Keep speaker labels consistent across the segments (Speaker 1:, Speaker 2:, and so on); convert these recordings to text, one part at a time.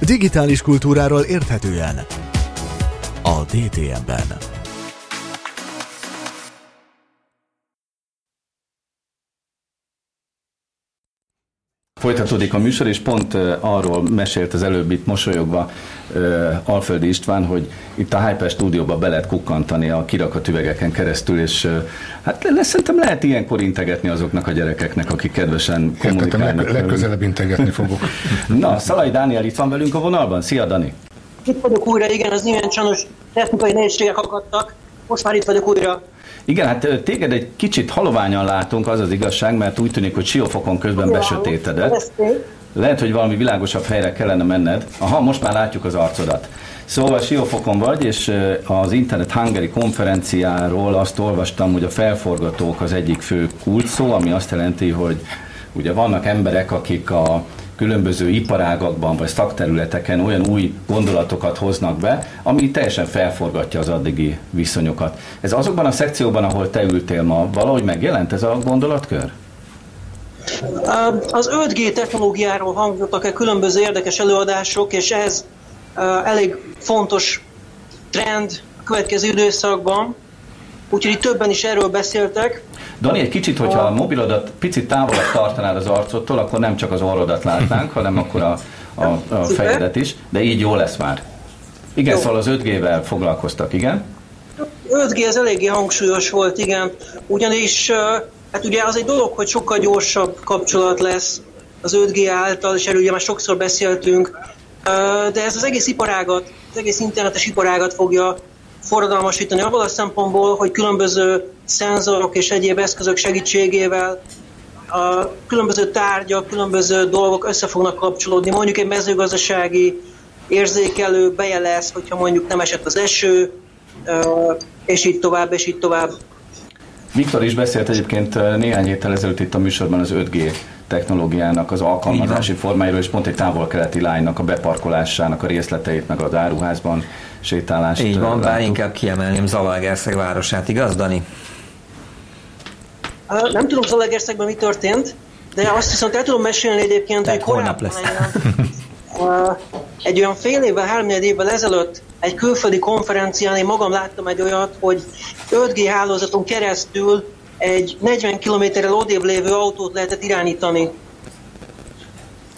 Speaker 1: Digitális kultúráról érthetően a DTM-ben.
Speaker 2: Folytatódik a műsor, és pont arról mesélt az előbb itt mosolyogva Alföldi István, hogy itt a Hyper stúdióba be lehet kukkantani a kirakat üvegeken keresztül, és hát szerintem lehet ilyenkor integetni azoknak a gyerekeknek, akik kedvesen kommunikálnak.
Speaker 3: Értettem, legközelebb integetni fogok.
Speaker 2: Na, Szalai Dániel itt van velünk a vonalban. Szia, Dani!
Speaker 4: Itt vagyok újra, igen, az nyilván csanos technikai nehézségek akadtak. Most már itt vagyok újra.
Speaker 2: Igen, hát téged egy kicsit haloványan látunk, az az igazság, mert úgy tűnik, hogy siófokon közben besötétedett. Lehet, hogy valami világosabb helyre kellene menned. Aha, most már látjuk az arcodat. Szóval Siófokon vagy, és az Internet Hungary konferenciáról azt olvastam, hogy a felforgatók az egyik fő kulcsszó, ami azt jelenti, hogy ugye vannak emberek, akik a különböző iparágakban vagy szakterületeken olyan új gondolatokat hoznak be, ami teljesen felforgatja az addigi viszonyokat. Ez azokban a szekcióban, ahol te ültél ma, valahogy megjelent ez a gondolatkör?
Speaker 4: Az 5G technológiáról hangzottak-e különböző érdekes előadások, és ez elég fontos trend a következő időszakban, úgyhogy többen is erről beszéltek.
Speaker 2: Dani, egy kicsit, hogyha a mobilodat picit távolabb tartanád az arcodtól, akkor nem csak az orrodat látnánk, hanem akkor a, a, a fejedet is, de így jó lesz már. Igen, jó. szóval az 5G-vel foglalkoztak, igen?
Speaker 4: 5G az eléggé hangsúlyos volt, igen. Ugyanis hát ugye az egy dolog, hogy sokkal gyorsabb kapcsolat lesz az 5G által, és erről ugye már sokszor beszéltünk, de ez az egész iparágat, az egész internetes iparágat fogja forradalmasítani abból a szempontból, hogy különböző szenzorok és egyéb eszközök segítségével a különböző tárgyak, különböző dolgok össze fognak kapcsolódni. Mondjuk egy mezőgazdasági érzékelő bejelez, hogyha mondjuk nem esett az eső, és így tovább, és így tovább.
Speaker 2: Viktor is beszélt egyébként néhány héttel ezelőtt itt a műsorban az 5G technológiának az alkalmazási formáiról, és pont egy távol-keleti lánynak a beparkolásának a részleteit, meg az áruházban sétálást.
Speaker 5: Így van, bár inkább kiemelném Zalaegerszeg városát, igaz, Dani?
Speaker 4: Nem tudom Zalaegerszegben mi történt, de azt viszont el tudom mesélni egyébként,
Speaker 5: Tehát hogy holnap lesz.
Speaker 4: egy olyan fél évvel, három évvel ezelőtt egy külföldi konferencián én magam láttam egy olyat, hogy 5G hálózaton keresztül egy 40 kilométerrel odébb lévő autót lehetett irányítani.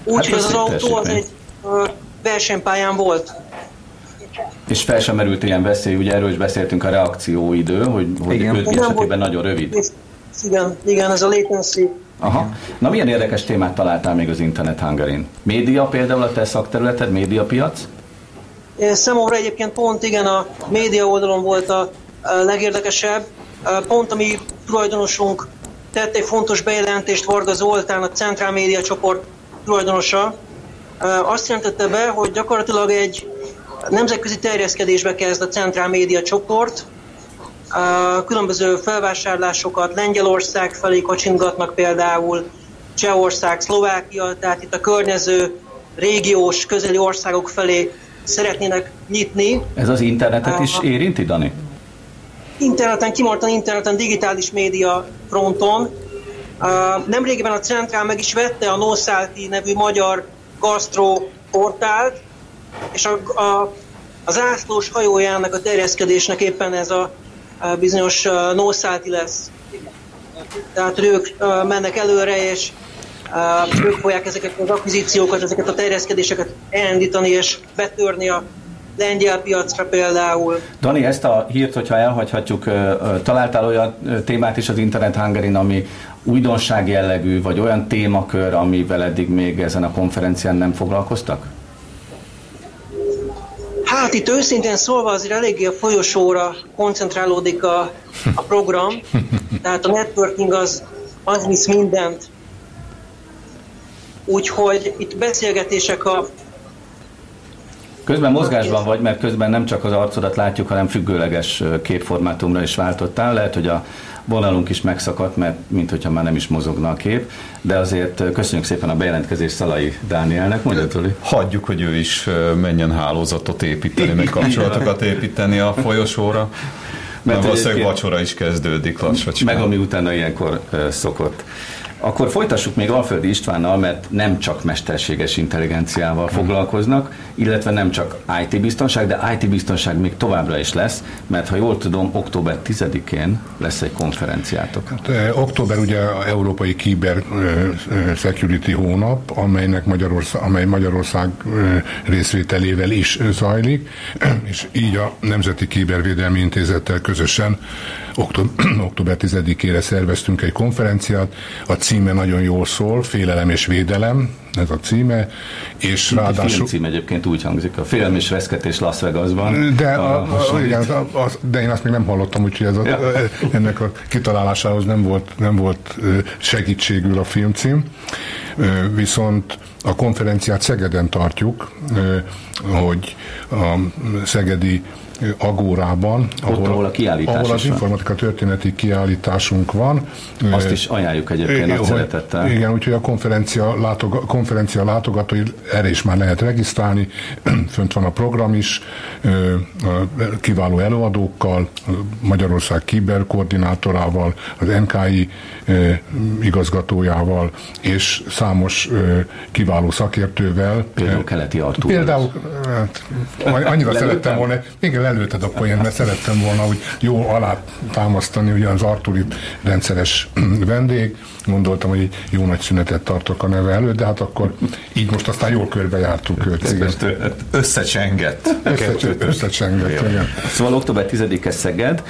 Speaker 4: Úgyhogy hát az, az autó az egy versenypályán volt.
Speaker 2: És fel sem merült ilyen veszély, ugye erről is beszéltünk a reakcióidő, hogy, hogy igen. 5 esetében nagyon rövid.
Speaker 4: Igen, igen, ez a latency.
Speaker 2: Aha. Na milyen érdekes témát találtál még az Internet Hungarin? Média például a te szakterületed, médiapiac?
Speaker 4: Számomra egyébként pont igen, a média oldalon volt a legérdekesebb. Pont a mi tulajdonosunk tett egy fontos bejelentést Varga Zoltán, a Centrál Média csoport tulajdonosa. Azt jelentette be, hogy gyakorlatilag egy nemzetközi terjeszkedésbe kezd a Centrál Média csoport. Különböző felvásárlásokat Lengyelország felé kacsingatnak például, Csehország, Szlovákia, tehát itt a környező régiós, közeli országok felé szeretnének nyitni.
Speaker 2: Ez az internetet is érinti, Dani?
Speaker 4: Interneten, kimondottan interneten, digitális média fronton. Nemrégiben a Centrál meg is vette a Noszálti nevű magyar gastro portált, és a, a, az ászlós hajójának a terjeszkedésnek éppen ez a, a bizonyos Noszálti lesz. Tehát ők mennek előre, és ők fogják ezeket az akvizíciókat, ezeket a terjeszkedéseket elindítani és betörni a lengyel piacra például.
Speaker 2: Dani, ezt a hírt, hogyha elhagyhatjuk, találtál olyan témát is az Internet Hungarin, ami újdonság jellegű, vagy olyan témakör, amivel eddig még ezen a konferencián nem foglalkoztak?
Speaker 4: Hát itt őszintén szólva azért eléggé a folyosóra koncentrálódik a, a program, tehát a networking az, az visz mindent. Úgyhogy itt beszélgetések a
Speaker 2: Közben mozgásban vagy, mert közben nem csak az arcodat látjuk, hanem függőleges képformátumra is váltottál. Lehet, hogy a vonalunk is megszakadt, mert mint hogyha már nem is mozogna a kép, de azért köszönjük szépen a bejelentkezést Szalai Dánielnek, mondja Toli.
Speaker 3: Hagyjuk, hogy ő is menjen hálózatot építeni, meg kapcsolatokat építeni a folyosóra. Mert valószínűleg vacsora is kezdődik lassan.
Speaker 2: Meg ami utána ilyenkor szokott. Akkor folytassuk még Alföldi Istvánnal, mert nem csak mesterséges intelligenciával foglalkoznak, illetve nem csak IT biztonság, de IT biztonság még továbbra is lesz, mert ha jól tudom, október 10-én lesz egy konferenciátok.
Speaker 6: Hát, október ugye a Európai Kiber Security hónap, amelynek Magyarország, amely Magyarország részvételével is zajlik, és így a Nemzeti Kibervédelmi Intézettel közösen október 10-ére szerveztünk egy konferenciát, a címe nagyon jól szól, Félelem és Védelem, ez a címe, és
Speaker 2: Itt ráadásul... A film cím egyébként úgy hangzik, a Félelem és Reszketés Las Vegasban.
Speaker 6: De, a, a, a, igen, a, a, de én azt még nem hallottam, úgyhogy ez a, ja. ennek a kitalálásához nem volt, nem volt segítségül a filmcím. Viszont a konferenciát Szegeden tartjuk, hogy a szegedi Agórában,
Speaker 2: ahol, ahol a kiállítás
Speaker 6: ahol az informatika történeti kiállításunk van.
Speaker 2: Azt is ajánljuk egyébként nagy szeretettel.
Speaker 6: Igen, úgyhogy a konferencia, látog, konferencia látogatói erre is már lehet regisztrálni, fönt van a program is, kiváló előadókkal, Magyarország kiberkoordinátorával, az NKI igazgatójával, és számos kiváló szakértővel.
Speaker 2: Például Keleti Artúr.
Speaker 6: Például, hát, annyira szerettem volna, igen, lelőtted a poén, mert szerettem volna hogy jó alá támasztani, ugye az Arturi rendszeres vendég, gondoltam, hogy egy jó nagy szünetet tartok a neve előtt, de hát akkor így most aztán jól körbejártuk őt.
Speaker 3: Összecsengett.
Speaker 6: Összecsengett, összecsengett igen.
Speaker 2: Szóval október 10-e Szeged,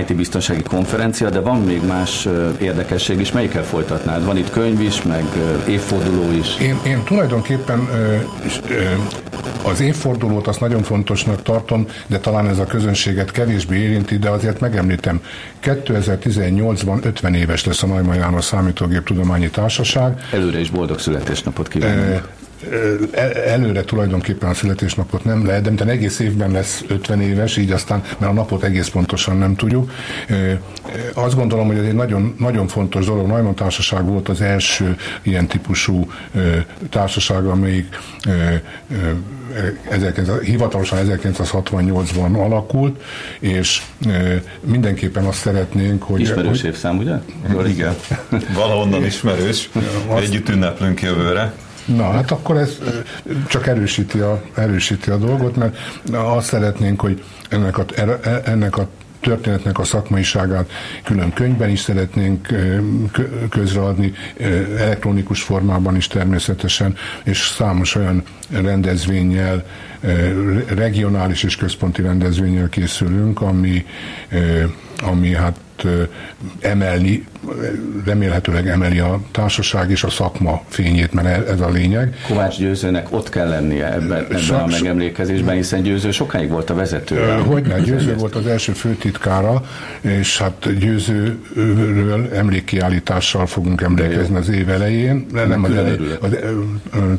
Speaker 2: IT biztonsági konferencia, de van még más érdekesség is. Melyikkel folytatnád? Van itt könyv is, meg évforduló is.
Speaker 6: Én, én tulajdonképpen az évfordulót azt nagyon fontosnak tartom, de talán ez a közönséget kevésbé érinti, de azért megemlítem. 2018-ban 50 éves lesz a Neumann János Számítógép Tudományi Társaság.
Speaker 2: Előre is boldog születésnapot kívánok.
Speaker 6: Előre tulajdonképpen a születésnapot nem lehet, de mint egész évben lesz 50 éves, így aztán, mert a napot egész pontosan nem tudjuk. Azt gondolom, hogy ez egy nagyon, nagyon fontos dolog. Neumann Társaság volt az első ilyen típusú társaság, amelyik 1900, hivatalosan 1968-ban alakult, és mindenképpen azt szeretnénk, hogy...
Speaker 2: Ismerős évszám, ugye?
Speaker 3: Igen. Valahonnan ismerős. Együtt ünneplünk jövőre.
Speaker 6: Na, hát akkor ez csak erősíti a, erősíti a dolgot, mert azt szeretnénk, hogy ennek a, e, ennek a történetnek a szakmaiságát külön könyvben is szeretnénk közreadni, elektronikus formában is természetesen, és számos olyan rendezvényel, regionális és központi rendezvényel készülünk, ami, ami hát emelni, remélhetőleg emeli a társaság és a szakma fényét, mert ez a lényeg.
Speaker 2: Kovács Győzőnek ott kell lennie ebben, ebben a megemlékezésben, hiszen Győző sokáig volt a vezető.
Speaker 6: Hogyne, Győző volt az első főtitkára, és hát Győzőről emlékkiállítással fogunk emlékezni az év elején, nem az, elej, az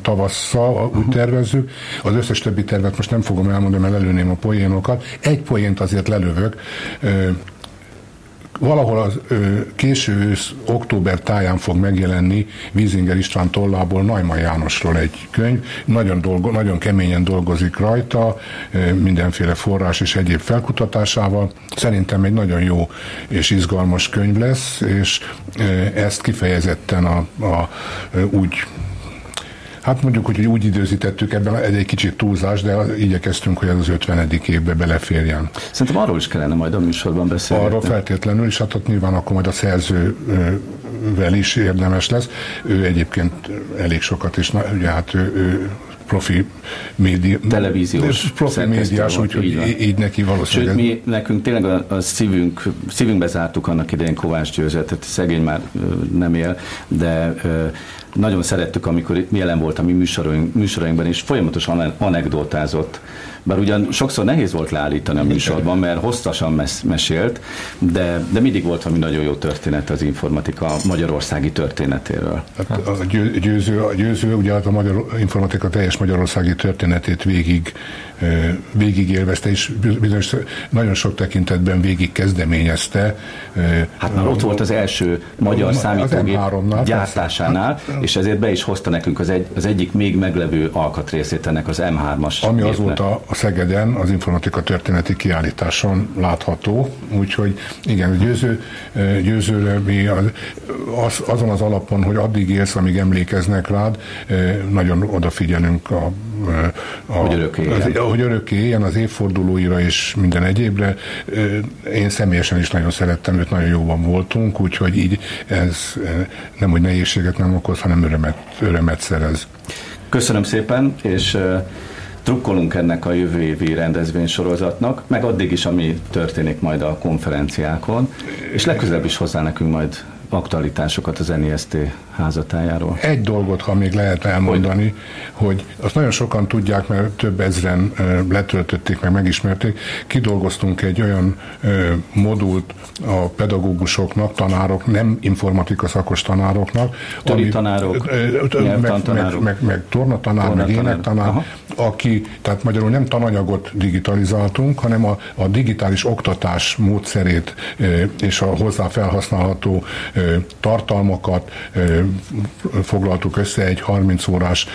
Speaker 6: tavasszal úgy tervezzük. Az összes többi tervet most nem fogom elmondani, mert lelőném a poénokat. Egy poént azért lelövök, valahol az ö, késő ősz, október táján fog megjelenni Vízinger István tollából Najman Jánosról egy könyv. Nagyon, dolgo, nagyon keményen dolgozik rajta, ö, mindenféle forrás és egyéb felkutatásával. Szerintem egy nagyon jó és izgalmas könyv lesz, és ö, ezt kifejezetten a, a, úgy Hát mondjuk, hogy úgy időzítettük ebben, egy, egy kicsit túlzás, de igyekeztünk, hogy ez az 50. évbe beleférjen.
Speaker 2: Szerintem arról is kellene majd a műsorban beszélni.
Speaker 6: Arról feltétlenül, és hát ott nyilván akkor majd a szerzővel is érdemes lesz. Ő egyébként elég sokat, és na, ugye hát ő, ő profi média,
Speaker 2: televíziós
Speaker 6: profi médiás, úgyhogy így, így neki valószínűleg.
Speaker 2: Sőt, mi nekünk tényleg a, a szívünk, szívünkbe zártuk annak idején Kovács Győzet, tehát szegény már nem él, de nagyon szerettük, amikor jelen volt a mi műsoraink, műsorainkban, és folyamatosan anekdotázott. Bár ugyan sokszor nehéz volt leállítani a műsorban, mert hosszasan mes- mesélt, de, de mindig volt valami nagyon jó történet az informatika magyarországi történetéről.
Speaker 6: Hát a győző, a győző, ugye hát a magyar informatika teljes magyarországi történetét végig végigélvezte, és bizonyos nagyon sok tekintetben végig kezdeményezte.
Speaker 2: Hát már ott volt az első magyar számítógép gyártásánál, persze. és ezért be is hozta nekünk az, egy, az egyik még meglevő alkatrészét ennek az M3-as
Speaker 6: Ami gépnek. azóta a Szegeden az informatika történeti kiállításon látható, úgyhogy igen, győző, győzőre mi az, azon az alapon, hogy addig élsz, amíg emlékeznek rád, nagyon odafigyelünk a
Speaker 2: a, hogy örökké éljen.
Speaker 6: Az, hogy örökké éljen az évfordulóira és minden egyébre. Én személyesen is nagyon szerettem őt, nagyon jóban voltunk, úgyhogy így ez nem, hogy nehézséget nem okoz, hanem örömet, örömet szerez.
Speaker 2: Köszönöm szépen, és trukkolunk ennek a jövő évi rendezvénysorozatnak, meg addig is, ami történik majd a konferenciákon, és legközelebb is hozzá nekünk majd aktualitásokat az NIST házatájáról.
Speaker 6: Egy dolgot, ha még lehet elmondani, hogy, hogy azt nagyon sokan tudják, mert több ezren letöltötték, meg megismerték, kidolgoztunk egy olyan modult a pedagógusoknak, tanárok, nem informatika szakos tanároknak.
Speaker 2: Töri ami, tanárok,
Speaker 6: meg, meg, meg, tornatanár, meg énektanár, aki, tehát magyarul nem tananyagot digitalizáltunk, hanem a, a digitális oktatás módszerét és a hozzá felhasználható tartalmakat foglaltuk össze egy 30 órás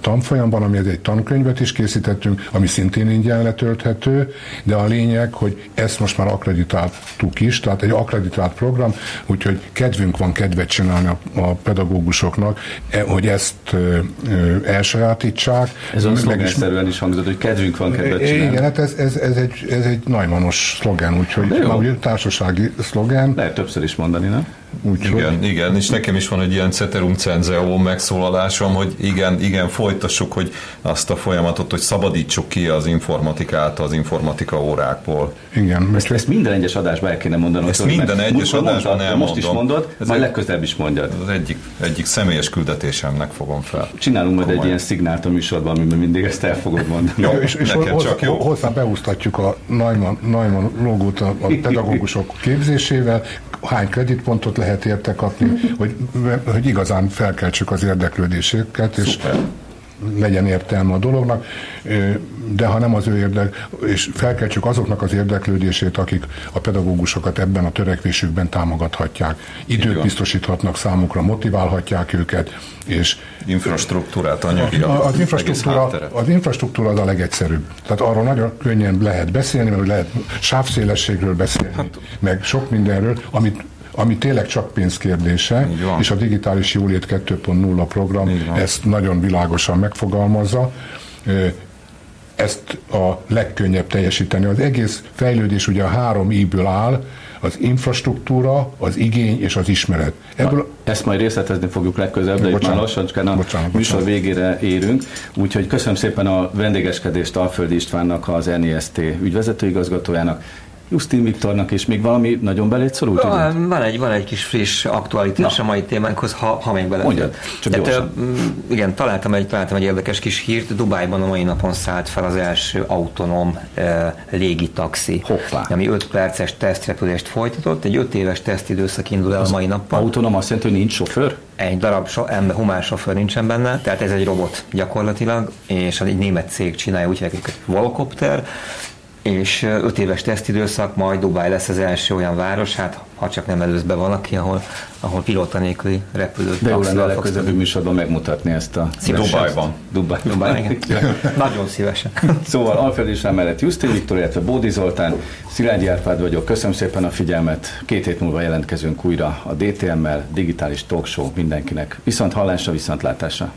Speaker 6: tanfolyamban, ami egy tankönyvet is készítettünk, ami szintén ingyen letölthető, de a lényeg, hogy ezt most már akreditáltuk is, tehát egy akreditált program, úgyhogy kedvünk van kedvet csinálni a, a pedagógusoknak, e, hogy ezt elsajátítsák.
Speaker 2: Ez a szlogenszerűen is hangzott, hogy kedvünk van kedvet csinálni.
Speaker 6: Igen, hát ez, ez, ez, egy, ez egy nagymanos szlogen, úgyhogy már ugye társasági szlogen.
Speaker 2: Lehet többször is mondani, nem?
Speaker 3: Úgyhogy... Igen, igen, és nekem is van egy ilyen ceterum cenzeo megszólalásom, hogy igen, igen, folytassuk, hogy azt a folyamatot, hogy szabadítsuk ki az informatikát az informatika órákból.
Speaker 6: Igen.
Speaker 2: Ezt, ezt minden egyes adásban el kéne mondanod.
Speaker 3: Ezt minden egyes adásban elmondom.
Speaker 2: Most is mondod, Ez majd legközelebb is mondjad.
Speaker 3: Az egyik, egyik személyes küldetésemnek fogom fel.
Speaker 2: Csinálunk majd egy ilyen szignált a műsorban, amiben mindig ezt el fogod mondani.
Speaker 6: Jó, és, és hozzá, csak jó. hozzá beúsztatjuk a Neumann, Neumann logót a, a pedagógusok képzésével, hány kreditpontot lehet érte kapni, hogy, hogy igazán felkeltsük az érdeklődésüket, és Szuper. legyen értelme a dolognak, de ha nem az ő érdek, és felkeltsük azoknak az érdeklődését, akik a pedagógusokat ebben a törekvésükben támogathatják. Időt biztosíthatnak számukra, motiválhatják őket, és
Speaker 3: infrastruktúrát, anyagi
Speaker 6: az, infrastruktúra, az infrastruktúra az a legegyszerűbb. Tehát arról nagyon könnyen lehet beszélni, mert lehet sávszélességről beszélni, hát, meg sok mindenről, amit ami tényleg csak pénzkérdése, és a digitális jólét 2.0 program ezt nagyon világosan megfogalmazza ezt a legkönnyebb teljesíteni. Az egész fejlődés ugye a három i-ből áll, az infrastruktúra, az igény és az ismeret.
Speaker 2: Ebből... Na, ezt majd részletezni fogjuk legközelebb, de bocsánat, itt már lassan a bocsánat, műsor végére érünk. Úgyhogy köszönöm szépen a vendégeskedést Alföldi Istvánnak, az NIST ügyvezetőigazgatójának, Justin Viktornak, és még valami nagyon belét szorult?
Speaker 5: Van, van egy, van egy kis friss aktualitás Na. a mai témánkhoz, ha, ha még bele. Mondjad,
Speaker 2: csak Tehát,
Speaker 5: igen, találtam egy, találtam egy érdekes kis hírt. Dubájban a mai napon szállt fel az első autonóm e, légitaxi,
Speaker 2: Hoppá.
Speaker 5: ami 5 perces tesztrepülést folytatott. Egy 5 éves tesztidőszak indul el az a mai nappal.
Speaker 2: Autonóm azt jelenti, hogy nincs sofőr?
Speaker 5: Egy darab so, ember, humán sofőr nincsen benne, tehát ez egy robot gyakorlatilag, és egy német cég csinálja, úgy hogy Volocopter, és öt éves tesztidőszak, majd Dubáj lesz az első olyan város, hát ha csak nem előz be valaki, ahol, ahol pilóta nélküli repülőt.
Speaker 2: De jó lenne a legközelebbi műsorban megmutatni ezt a...
Speaker 3: Dubájban.
Speaker 2: Dubáj, Dubáj.
Speaker 5: Nagyon szívesen.
Speaker 2: Szóval Alfred és mellett Justin Viktor, illetve Bódi Zoltán, Szilágyi Árpád vagyok. Köszönöm szépen a figyelmet. Két hét múlva jelentkezünk újra a DTM-mel, digitális talkshow mindenkinek. Viszont hallásra, viszont látásra.